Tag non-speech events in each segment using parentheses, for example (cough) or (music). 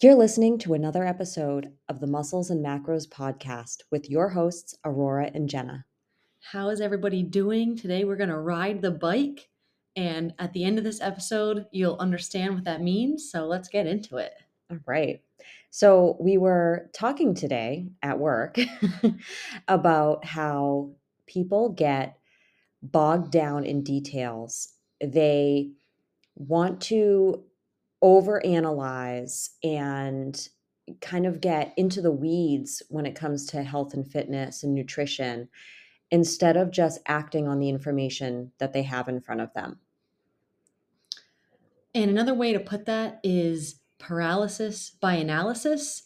You're listening to another episode of the Muscles and Macros podcast with your hosts, Aurora and Jenna. How is everybody doing? Today we're going to ride the bike. And at the end of this episode, you'll understand what that means. So let's get into it. All right. So we were talking today at work (laughs) about how people get bogged down in details. They want to overanalyze and kind of get into the weeds when it comes to health and fitness and nutrition instead of just acting on the information that they have in front of them. And another way to put that is paralysis by analysis,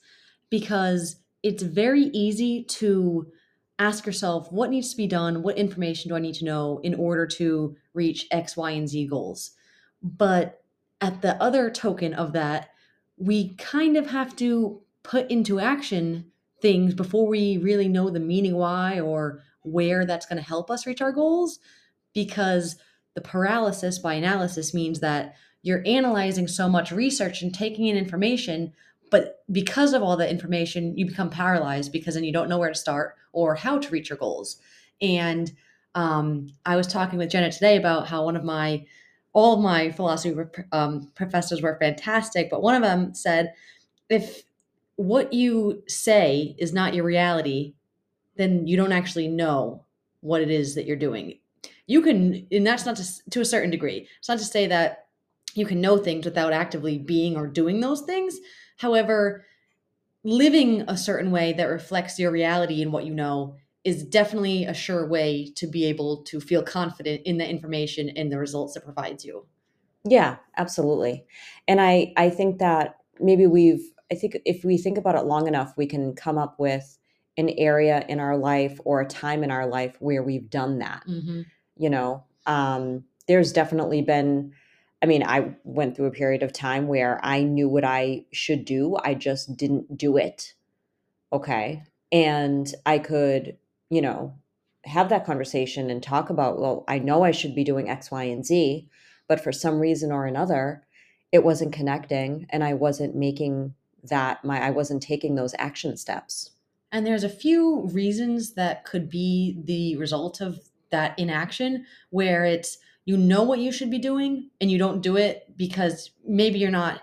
because it's very easy to ask yourself what needs to be done, what information do I need to know in order to reach X, Y, and Z goals. But at the other token of that, we kind of have to put into action things before we really know the meaning why or where that's going to help us reach our goals because the paralysis by analysis means that you're analyzing so much research and taking in information but because of all the information you become paralyzed because then you don't know where to start or how to reach your goals. And um, i was talking with jenna today about how one of my all my philosophy um, professors were fantastic, but one of them said, if what you say is not your reality, then you don't actually know what it is that you're doing. You can, and that's not to, to a certain degree. It's not to say that you can know things without actively being or doing those things. However, living a certain way that reflects your reality and what you know is definitely a sure way to be able to feel confident in the information and the results it provides you. Yeah, absolutely. And I I think that maybe we've I think if we think about it long enough, we can come up with an area in our life or a time in our life where we've done that. Mm-hmm. You know, um, there's definitely been. I mean, I went through a period of time where I knew what I should do. I just didn't do it. Okay. And I could you know, have that conversation and talk about, well, I know I should be doing X, Y, and Z, but for some reason or another, it wasn't connecting and I wasn't making that my I wasn't taking those action steps. And there's a few reasons that could be the result of that inaction where it's you know what you should be doing and you don't do it because maybe you're not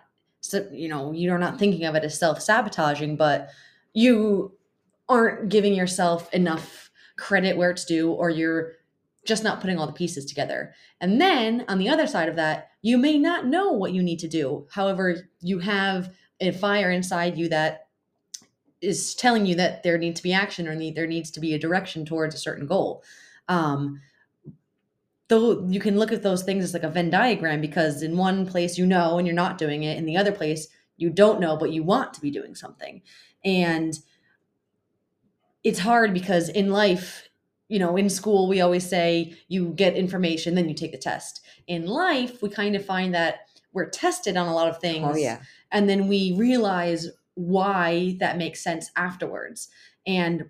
you know you're not thinking of it as self-sabotaging but you aren't giving yourself enough credit where it's due or you're just not putting all the pieces together. And then on the other side of that, you may not know what you need to do. However, you have a fire inside you that is telling you that there needs to be action or there needs to be a direction towards a certain goal. Um, though you can look at those things as like a Venn diagram because in one place you know and you're not doing it, in the other place you don't know but you want to be doing something. And it's hard because in life, you know, in school, we always say you get information, then you take the test. In life, we kind of find that we're tested on a lot of things. Oh, yeah. And then we realize why that makes sense afterwards. And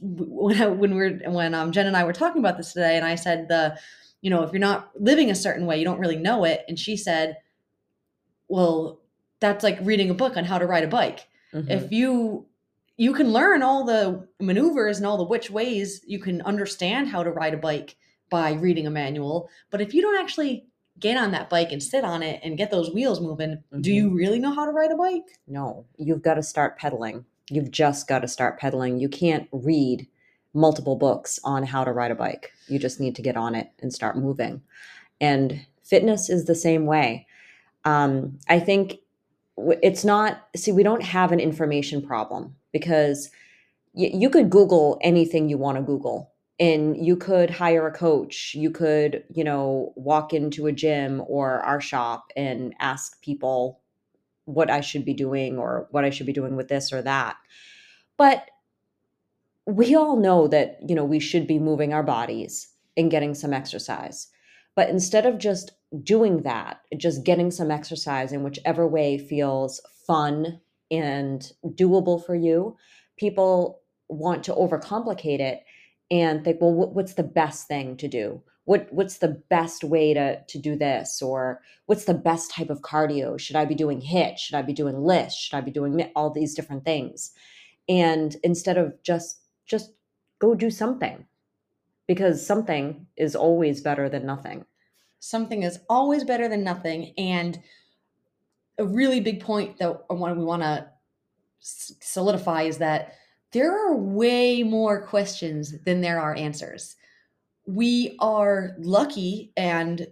when I, when we're when um Jen and I were talking about this today, and I said the, you know, if you're not living a certain way, you don't really know it. And she said, well, that's like reading a book on how to ride a bike. Mm-hmm. If you you can learn all the maneuvers and all the which ways you can understand how to ride a bike by reading a manual. But if you don't actually get on that bike and sit on it and get those wheels moving, mm-hmm. do you mm-hmm. really know how to ride a bike? No, you've got to start pedaling. You've just got to start pedaling. You can't read multiple books on how to ride a bike. You just need to get on it and start moving. And fitness is the same way. Um, I think it's not, see, we don't have an information problem because y- you could Google anything you want to Google and you could hire a coach. You could, you know, walk into a gym or our shop and ask people what I should be doing or what I should be doing with this or that. But we all know that, you know, we should be moving our bodies and getting some exercise. But instead of just doing that, just getting some exercise in whichever way feels fun and doable for you, people want to overcomplicate it and think, well, what's the best thing to do? what what's the best way to to do this? Or what's the best type of cardio? Should i be doing HIIT should i be doing LISS should i be doing all these different things. And instead of just just go do something because something is always better than nothing. Something is always better than nothing and a really big point that we want to solidify is that there are way more questions than there are answers we are lucky and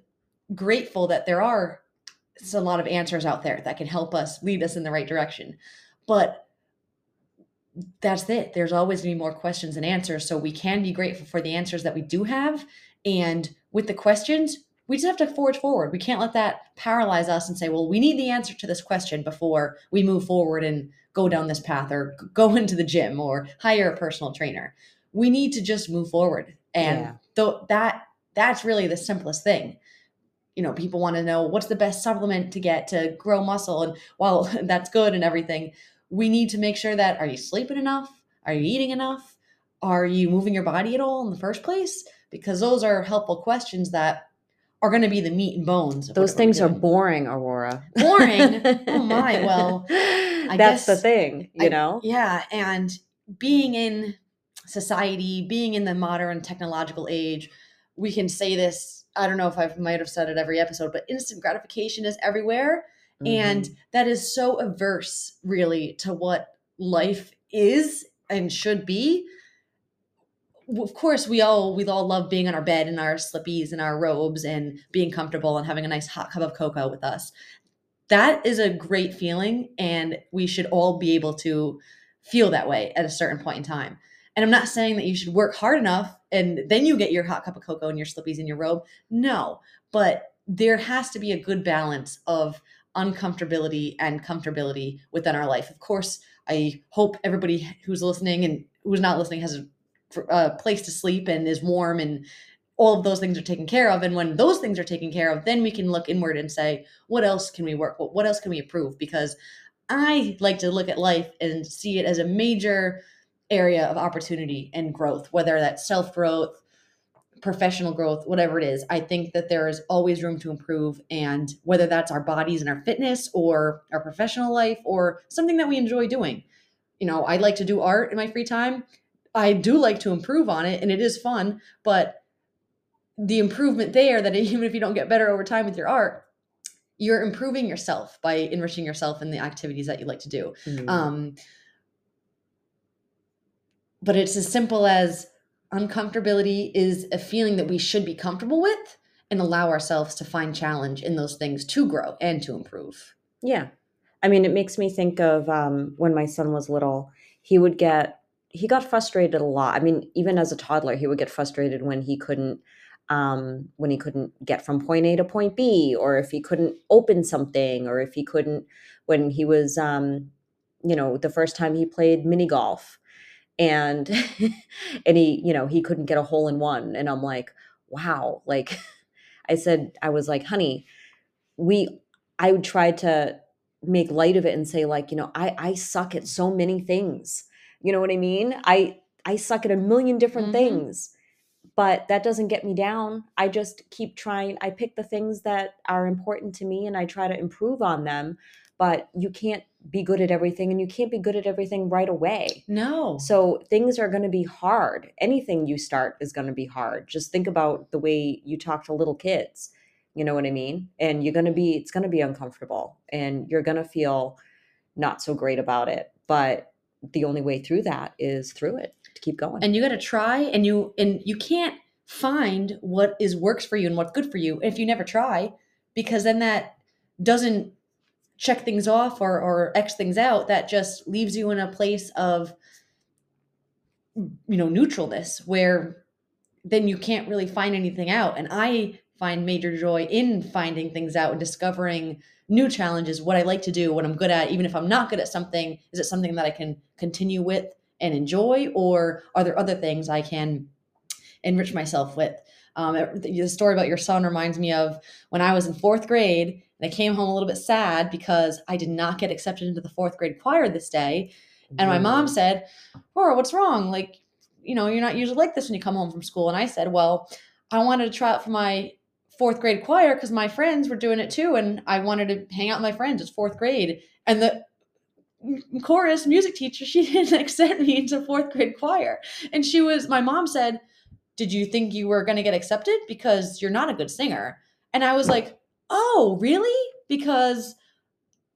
grateful that there are a lot of answers out there that can help us lead us in the right direction. But that's it. There's always going to be more questions than answers. So we can be grateful for the answers that we do have. And with the questions, we just have to forge forward. We can't let that paralyze us and say, well, we need the answer to this question before we move forward and go down this path or go (laughs) into the gym or hire a personal trainer. We need to just move forward. And yeah though that that's really the simplest thing you know people want to know what's the best supplement to get to grow muscle and while (laughs) that's good and everything we need to make sure that are you sleeping enough are you eating enough are you moving your body at all in the first place because those are helpful questions that are going to be the meat and bones those things are boring aurora boring (laughs) oh my well I that's guess, the thing you I, know yeah and being in society, being in the modern technological age, we can say this. I don't know if I might have said it every episode, but instant gratification is everywhere. Mm-hmm. And that is so averse, really, to what life is and should be. Of course, we all we all love being on our bed in our slippies and our robes and being comfortable and having a nice hot cup of cocoa with us. That is a great feeling, and we should all be able to feel that way at a certain point in time. And I'm not saying that you should work hard enough and then you get your hot cup of cocoa and your slippies and your robe. No, but there has to be a good balance of uncomfortability and comfortability within our life. Of course, I hope everybody who's listening and who's not listening has a, a uh, place to sleep and is warm and all of those things are taken care of. And when those things are taken care of, then we can look inward and say, what else can we work? What else can we improve? Because I like to look at life and see it as a major area of opportunity and growth, whether that's self growth, professional growth, whatever it is. I think that there is always room to improve. And whether that's our bodies and our fitness or our professional life or something that we enjoy doing. You know, I like to do art in my free time. I do like to improve on it and it is fun, but the improvement there that (laughs) even if you don't get better over time with your art, you're improving yourself by enriching yourself in the activities that you like to do. Mm-hmm. Um, but it's as simple as uncomfortability is a feeling that we should be comfortable with and allow ourselves to find challenge in those things to grow and to improve. Yeah. I mean, it makes me think of um, when my son was little, he would get, he got frustrated a lot. I mean, even as a toddler, he would get frustrated when he couldn't, um, when he couldn't get from point A to point B, or if he couldn't open something, or if he couldn't, when he was, um, you know, the first time he played mini golf and (laughs) and he you know he couldn't get a hole in one and i'm like wow like (laughs) i said i was like honey we i would try to make light of it and say like you know i i suck at so many things you know what i mean i i suck at a million different mm-hmm. things but that doesn't get me down i just keep trying i pick the things that are important to me and i try to improve on them but you can't be good at everything and you can't be good at everything right away. No. So things are going to be hard. Anything you start is going to be hard. Just think about the way you talk to little kids. You know what I mean? And you're going to be it's going to be uncomfortable and you're going to feel not so great about it. But the only way through that is through it to keep going. And you got to try and you and you can't find what is works for you and what's good for you if you never try because then that doesn't check things off or or x things out that just leaves you in a place of you know neutralness where then you can't really find anything out and i find major joy in finding things out and discovering new challenges what i like to do what i'm good at even if i'm not good at something is it something that i can continue with and enjoy or are there other things i can enrich myself with um, the story about your son reminds me of when i was in fourth grade and I came home a little bit sad because I did not get accepted into the fourth grade choir this day. And my mom said, Oh, what's wrong? Like, you know, you're not usually like this when you come home from school. And I said, Well, I wanted to try out for my fourth grade choir because my friends were doing it too, and I wanted to hang out with my friends. It's fourth grade, and the chorus music teacher (laughs) she didn't accept me into fourth grade choir, and she was. My mom said, "Did you think you were going to get accepted because you're not a good singer?" And I was like, "Oh, really?" Because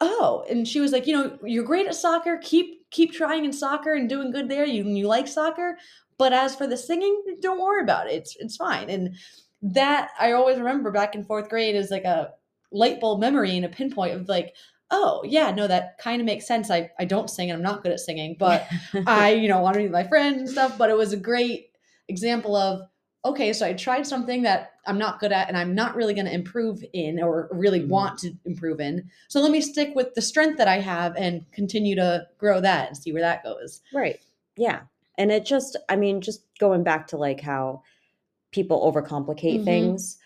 oh, and she was like, "You know, you're great at soccer. Keep keep trying in soccer and doing good there. You you like soccer." But as for the singing, don't worry about it. It's it's fine. And that I always remember back in fourth grade is like a light bulb memory and a pinpoint of like, oh yeah, no, that kind of makes sense. I, I don't sing and I'm not good at singing, but (laughs) I, you know, want to be my friends and stuff. But it was a great example of okay, so I tried something that I'm not good at and I'm not really going to improve in or really mm-hmm. want to improve in. So let me stick with the strength that I have and continue to grow that and see where that goes. Right. Yeah. And it just, I mean, just going back to like how people overcomplicate mm-hmm. things.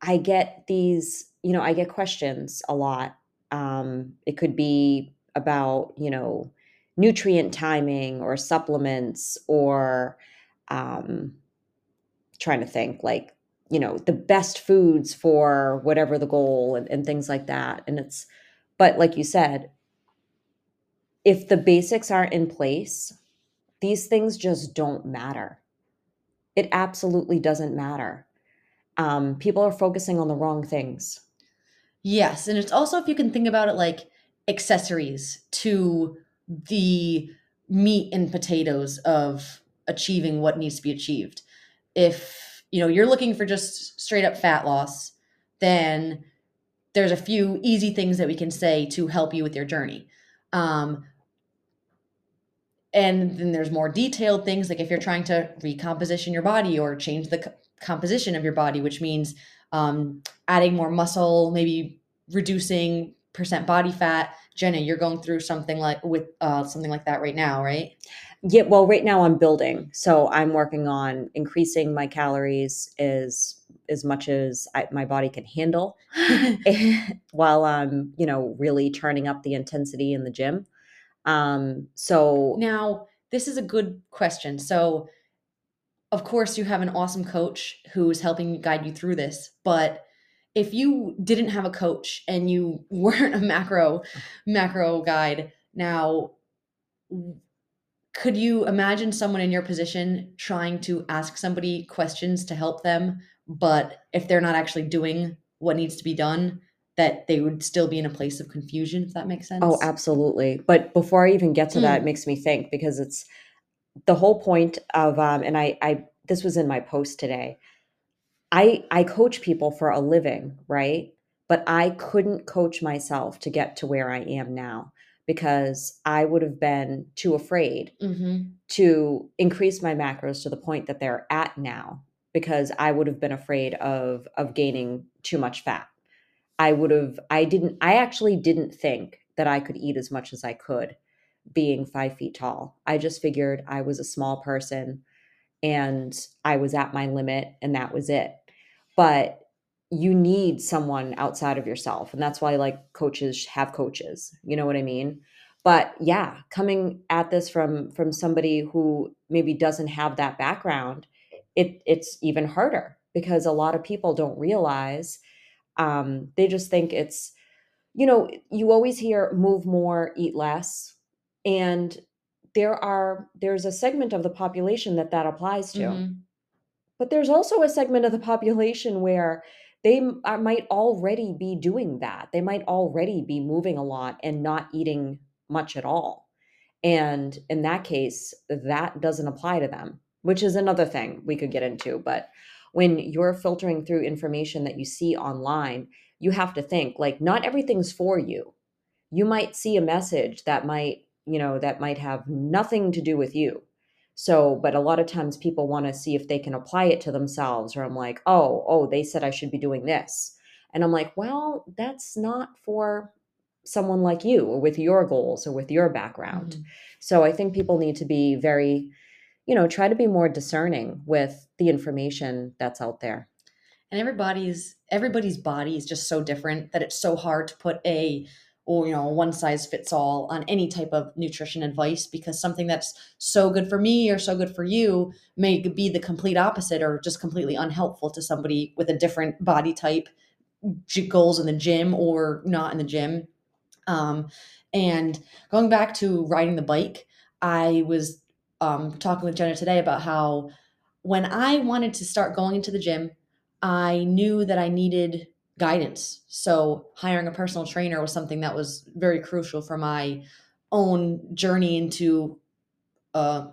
I get these, you know, I get questions a lot. Um, it could be about, you know, nutrient timing or supplements or um, trying to think like, you know, the best foods for whatever the goal and, and things like that. And it's, but like you said, if the basics aren't in place, these things just don't matter it absolutely doesn't matter. Um, people are focusing on the wrong things. Yes. And it's also, if you can think about it like accessories to the meat and potatoes of achieving what needs to be achieved. If, you know, you're looking for just straight up fat loss, then there's a few easy things that we can say to help you with your journey. Um, and then there's more detailed things like if you're trying to recomposition your body or change the co- composition of your body which means um, adding more muscle maybe reducing percent body fat. Jenna you're going through something like with uh, something like that right now right? Yeah well right now i'm building. So i'm working on increasing my calories as as much as I, my body can handle. (laughs) (laughs) While i'm you know really turning up the intensity in the gym um, so now this is a good question. So, of course, you have an awesome coach who's helping guide you through this, but if you didn't have a coach and you (laughs) weren't a macro macro guide, now could you imagine someone in your position trying to ask somebody questions to help them, but if they're not actually doing what needs to be done, that they would still be in a place of confusion if that makes sense. Oh absolutely. But before i even get to mm. that it makes me think because it's the whole point of um and i i this was in my post today. I i coach people for a living right? But i couldn't coach myself to get to where i am now because i would have been too afraid mm-hmm. to increase my macros to the point that they're at now because i would have been afraid of of gaining too much fat I would have, I didn't, I actually didn't think that I could eat as much as I could being five feet tall. I just figured I was a small person and I was at my limit and that was it. But you need someone outside of yourself. And that's why like coaches have coaches. You know what I mean? But yeah, coming at this from from somebody who maybe doesn't have that background, it it's even harder because a lot of people don't realize um, they just think it's, you know, you always hear move more, eat less. And there are, there's a segment of the population that that applies to. Mm-hmm. But there's also a segment of the population where they are, might already be doing that. They might already be moving a lot and not eating much at all. And in that case, that doesn't apply to them, which is another thing we could get into. But when you're filtering through information that you see online, you have to think like not everything's for you. You might see a message that might, you know, that might have nothing to do with you. So, but a lot of times people want to see if they can apply it to themselves or I'm like, "Oh, oh, they said I should be doing this." And I'm like, "Well, that's not for someone like you or with your goals or with your background." Mm-hmm. So, I think people need to be very you know, try to be more discerning with the information that's out there. And everybody's everybody's body is just so different that it's so hard to put a or you know one size fits all on any type of nutrition advice because something that's so good for me or so good for you may be the complete opposite or just completely unhelpful to somebody with a different body type goals in the gym or not in the gym um, and going back to riding the bike i was um, talking with jenna today about how when i wanted to start going into the gym i knew that i needed guidance. So hiring a personal trainer was something that was very crucial for my own journey into uh,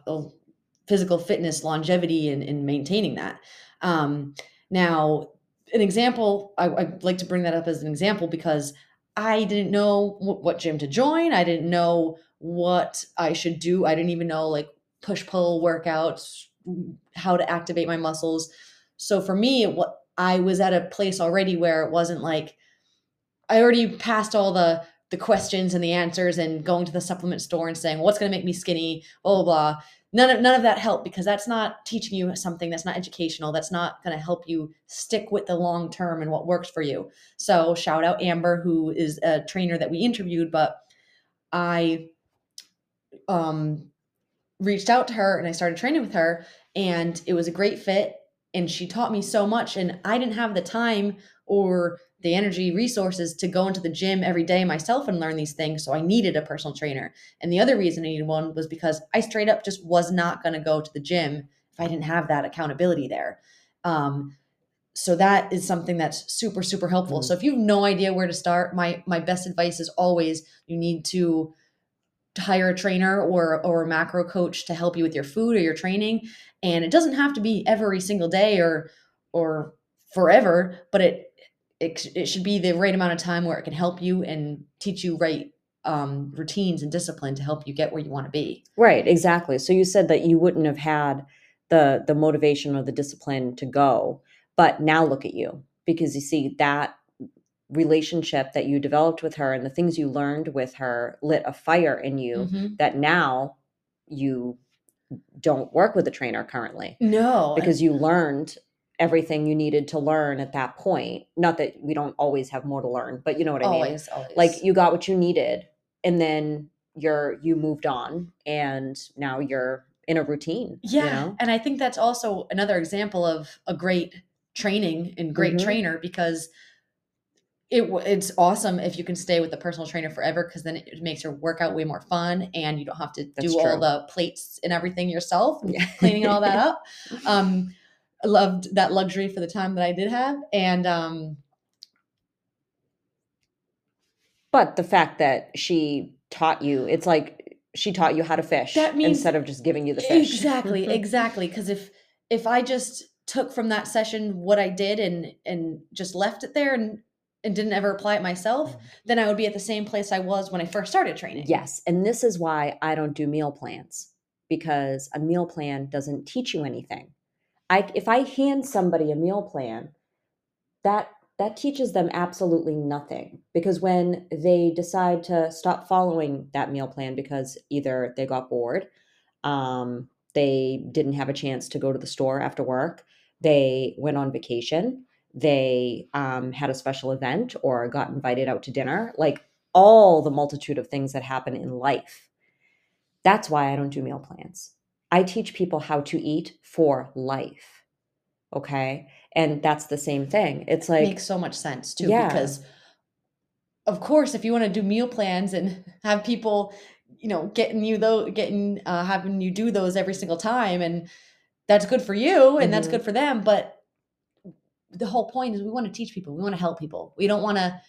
physical fitness, longevity, and, and maintaining that. Um, now, an example, I, would like to bring that up as an example because I didn't know what gym to join. I didn't know what I should do. I didn't even know like push pull workouts, how to activate my muscles. So for me, what I was at a place already where it wasn't like I already passed all the the questions and the answers and going to the supplement store and saying what's going to make me skinny, blah blah blah. None of none of that helped because that's not teaching you something that's not educational. That's not going to help you stick with the long term and what works for you. So shout out Amber, who is a trainer that we interviewed, but I um reached out to her and I started training with her and it was a great fit and she taught me so much and i didn't have the time or the energy resources to go into the gym every day myself and learn these things so i needed a personal trainer. And the other reason i needed one was because i straight up just was not going to go to the gym if i didn't have that accountability there. Um, so that is something that's super super helpful. Mm-hmm. so if you have no idea where to start my my best advice is always you need to hire a trainer or or a macro coach to help you with your food or your training. And it doesn't have to be every single day or or forever but it it, it should be the right amount of time where it can help you and teach you right um, routines and discipline to help you get where you want to be. Right exactly. So you said that you wouldn't have had the the motivation or the discipline to go but now look at you because you see that relationship that you developed with her and the things you learned with her lit a fire in you mm-hmm. that now you don't work with a trainer currently. No. Because you learned everything you needed to learn at that point. Not that we don't always have more to learn, but you know what I always, mean? Always. Like you got what you needed and then you're you moved on and now you're in a routine. Yeah. You know? And I think that's also another example of a great training and great mm-hmm. trainer because it it's awesome if you can stay with the personal trainer forever because then it makes your workout way more fun and you don't have to That's do true. all the plates and everything yourself and yeah. cleaning all that (laughs) up. Um, I loved that luxury for the time that I did have and um, but the fact that she taught you it's like she taught you how to fish that means, instead of just giving you the fish exactly (laughs) exactly because if if i just took from that session what i did and and just left it there and and didn't ever apply it myself, mm-hmm. then I would be at the same place I was when I first started training. Yes. And this is why I don't do meal plans because a meal plan doesn't teach you anything. I if I hand somebody a meal plan, that that teaches them absolutely nothing because when they decide to stop following that meal plan because either they got bored, um, they didn't have a chance to go to the store after work, they went on vacation, they um, had a special event or got invited out to dinner, like all the multitude of things that happen in life. That's why I don't do meal plans. I teach people how to eat for life. Okay. And that's the same thing. It's like, it makes so much sense too, yeah. because of course, if you want to do meal plans and (laughs) have people, you know, getting you though, getting, uh, having you do those every single time, and that's good for you and mm-hmm. that's good for them. But the whole point is we want to teach people, we want to help people. We don't want to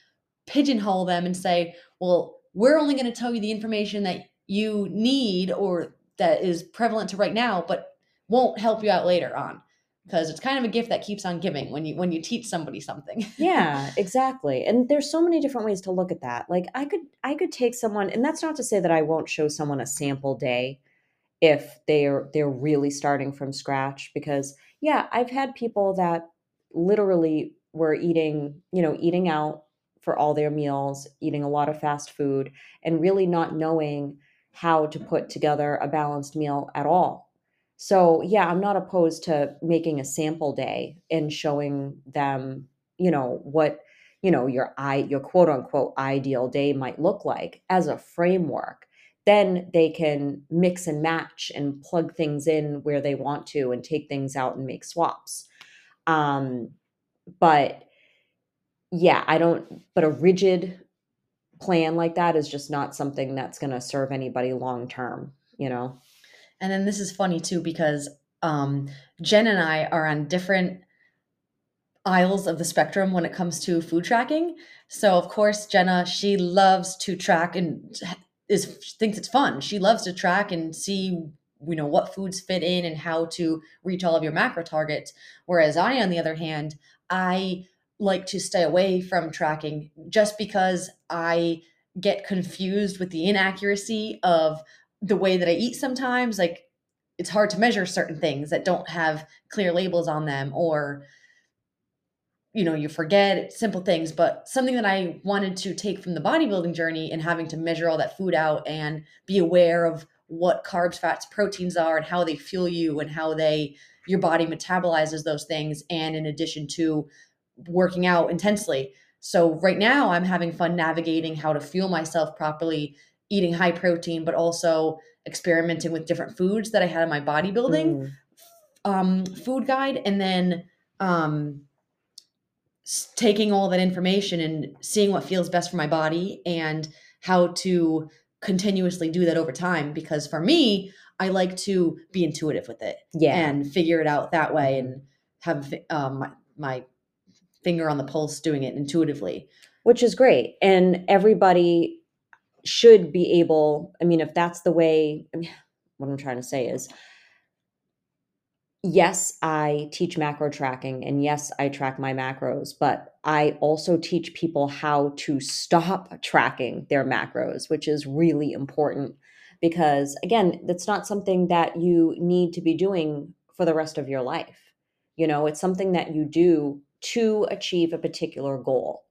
pigeonhole them and say, well, we're only going to tell you the information that you need or that is prevalent to right now, but won't help you out later on. Because it's kind of a gift that keeps on giving when you when you teach somebody something. (laughs) Yeah exactly. And there's so many different ways to look at that. Like i could i could take someone and that's not to say that i won't show someone a sample day if they're they're really starting from scratch because yeah i've had people that literally were eating, you know, eating out for all their meals, eating a lot of fast food, and really not knowing how to put together a balanced meal at all. So, yeah, I'm not opposed to making a sample day and showing them, you know, what you know your i your quote unquote ideal day might look like as a framework then they can mix and match and plug things in where they want to and take things out and make swaps um but yeah i don't but a rigid plan like that is just not something that's going to serve anybody long term you know And then this is funny too because um, Jen and I are on different aisles of the spectrum when it comes to food tracking. So of course, Jenna, she loves to track and is thinks it's fun. She loves to track and see you know what foods fit in and how to reach all of your macro targets. Whereas I, on the other hand, I like to stay away from tracking just because I get confused with the inaccuracy of the way that I eat sometimes. Like it's hard to measure certain things that don't have clear labels on them or you know you forget simple things but something that i wanted to take from the bodybuilding journey and having to measure all that food out and be aware of what carbs fats proteins are and how they fuel you and how they your body metabolizes those things and in addition to working out intensely so right now i'm having fun navigating how to fuel myself properly eating high protein but also experimenting with different foods that i had in my bodybuilding Mm. um, food guide and then um, taking all that information and seeing what feels best for my body and how to continuously do that over time because for me i like to be intuitive with it yeah. and figure it out that way and have um, my, my finger on the pulse doing it intuitively. Which is great. And everybody should be able i mean if that's the way I mean, (sighs) what i'm trying to say is yes i teach macro tracking and yes i track my macros but i also teach people how to stop tracking their macros which is really important because again that's not something that you need to be doing for the rest of your life. You know it's something that you do to achieve a particular goal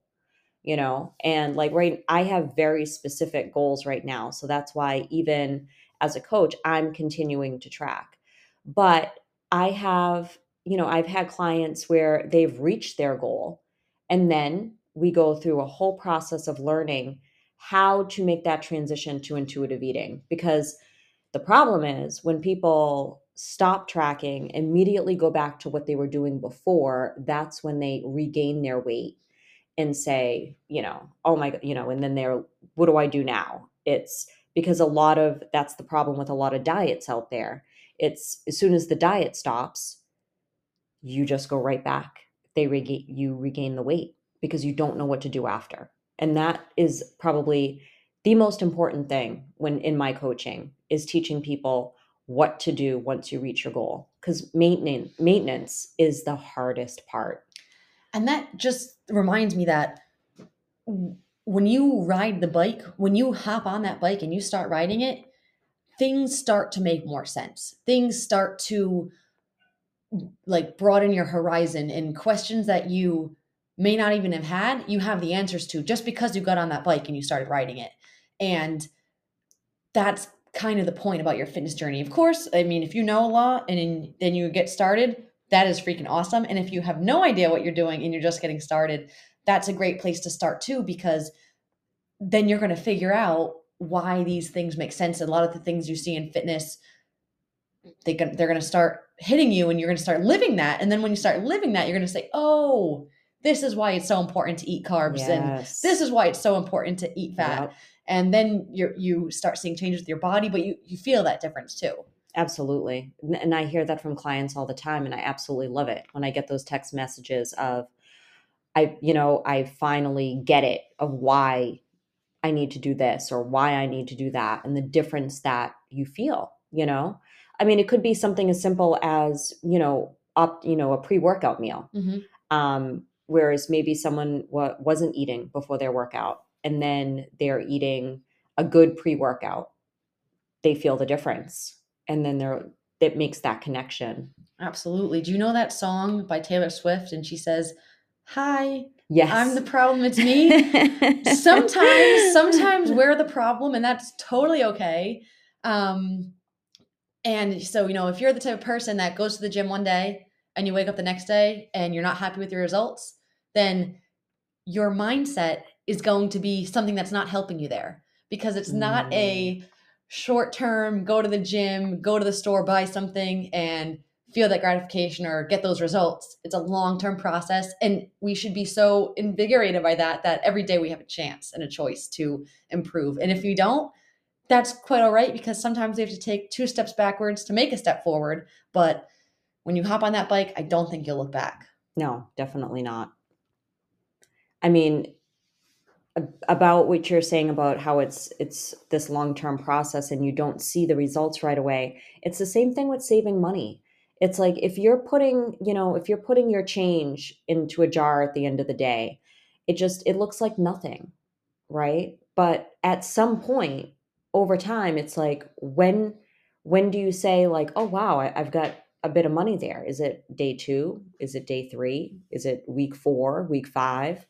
you know? And like right i have very specific goals right now so that's why even as a coach i'm continuing to track. But i have you know i've had clients where they've reached their goal and then we go through a whole process of learning how to make that transition to intuitive eating because the problem is when people stop tracking immediately go back to what they were doing before that's when they regain their weight and say, you know, oh my, you know, and then they're, what do I do now? It's because a lot of that's the problem with a lot of diets out there. It's as soon as the diet stops, you just go right back. They regain, you regain the weight because you don't know what to do after. And that is probably the most important thing when in my coaching is teaching people what to do once you reach your goal because maintenance maintenance is the hardest part and that just reminds me that when you ride the bike when you hop on that bike and you start riding it things start to make more sense things start to like broaden your horizon and questions that you may not even have had you have the answers to just because you got on that bike and you started riding it. And that's kind of the point about your fitness journey. Of course i mean if you know a lot and then- you get started that is freaking awesome. And if you have no idea what you're doing and you're just getting started that's a great place to start too because then you're going to figure out why these things make sense. A lot of the things you see in fitness they they're going to start hitting you and you're going to start living that and then when you start living that you're going to say oh this is why it's so important to eat carbs and this is why it's so important to eat fat Yep. and then you you start seeing changes with your body but you you feel that difference too Absolutely. And I hear that from clients all the time and I absolutely love it when I get those text messages of I you know, I finally get it of why I need to do this or why I need to do that and the difference that you feel, you know? I mean, it could be something as simple as, you know, up, you know, a pre-workout meal. mm-hmm. Um whereas maybe someone wa- wasn't eating before their workout and then they're eating a good pre-workout. They feel the difference and then they're it makes that connection. absolutely do you know that song by taylor swift and she says hi Yes. i'm the problem it's me (laughs) sometimes sometimes we're the problem and that's totally okay um and so you know if you're the type of person that goes to the gym one day and you wake up the next day and you're not happy with your results then your mindset is going to be something that's not helping you there because it's not a mm. short term go to the gym, go to the store, buy something, and feel that gratification or get those results. It's a long term process. And we should be so invigorated by that that every day we have a chance and a choice to improve. And if you don't, that's quite all right because sometimes we have to take two steps backwards to make a step forward. But when you hop on that bike, I don't think you'll look back. No, definitely not. I mean, about what you're saying about how it's it's this long-term process and you don't see the results right away. It's the same thing with saving money. It's like if you're putting, you know, if you're putting your change into a jar at the end of the day, it just it looks like nothing, right? But at some point over time, it's like when when do you say like, oh wow, I, I've got a bit of money there? Is it day two? Is it day three? Is it week four? Week five?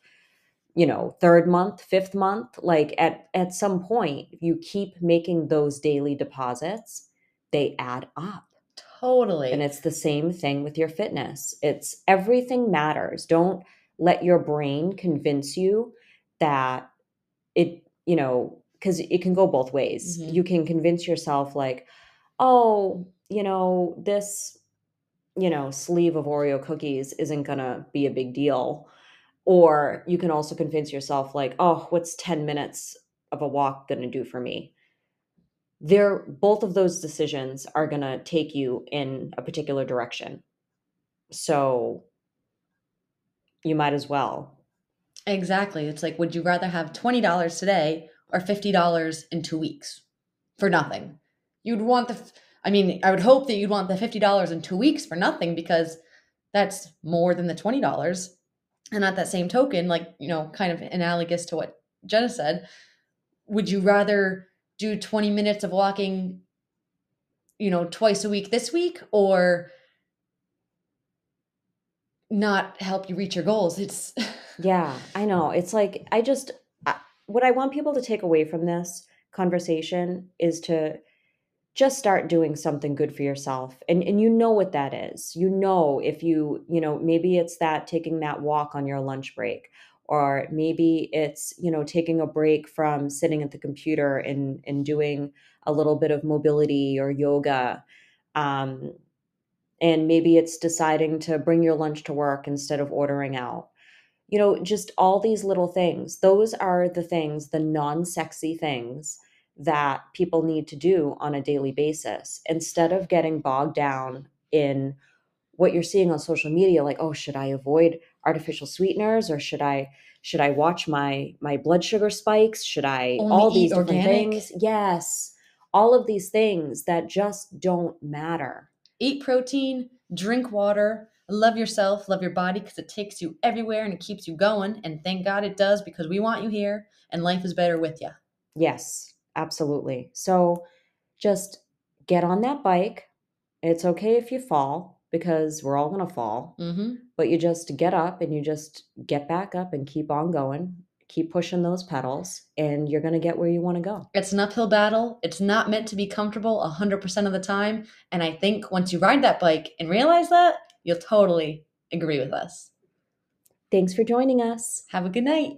you know third month fifth month like at at some point you keep making those daily deposits they add up Totally. and it's the same thing with your fitness it's everything matters don't let your brain convince you that it you know because it can go both ways. Mhm. you can convince yourself like oh you know this you know sleeve of oreo cookies isn't gonna be a big deal. Or you can also convince yourself like oh what's 10 minutes of a walk going to do for me? They're both of those decisions are going to take you in a particular direction. So you might as well. Exactly. It's like, would you rather have $20 today or $50 in two weeks for nothing? You'd want the, I mean, I would hope that you'd want the $50 in two weeks for nothing because that's more than the $20. And at that same token, like, you know, kind of analogous to what Jenna said, would you rather do 20 minutes of walking, you know, twice a week this week or not help you reach your goals? It's, yeah i know it's like i just what i want people to take away from this conversation is to just start doing something good for yourself. And and you know what that is. You know if you you know maybe it's that taking that walk on your lunch break or maybe it's you know taking a break from sitting at the computer and and doing a little bit of mobility or yoga. Um and maybe it's deciding to bring your lunch to work instead of ordering out you know just all these little things. Those are the things the non-sexy things that people need to do on a daily basis. Instead of getting bogged down in what you're seeing on social media like oh should i avoid artificial sweeteners? Or should i should i watch my my blood sugar spikes? Should i Only all these different organic? things? Yes. All of these things that just don't matter. Eat protein, drink water, love yourself, love your body because it takes you everywhere and it keeps you going. And thank God it does because we want you here and life is better with you. Yes, absolutely. So just get on that bike. It's okay if you fall because we're all going to fall, Mm-hmm. but you just get up and you just get back up and keep on going. Keep pushing those pedals and you're going to get where you want to go. It's an uphill battle. It's not meant to be comfortable 100% of the time. And I think once you ride that bike and realize that, you'll totally agree with us. Thanks for joining us. Have a good night.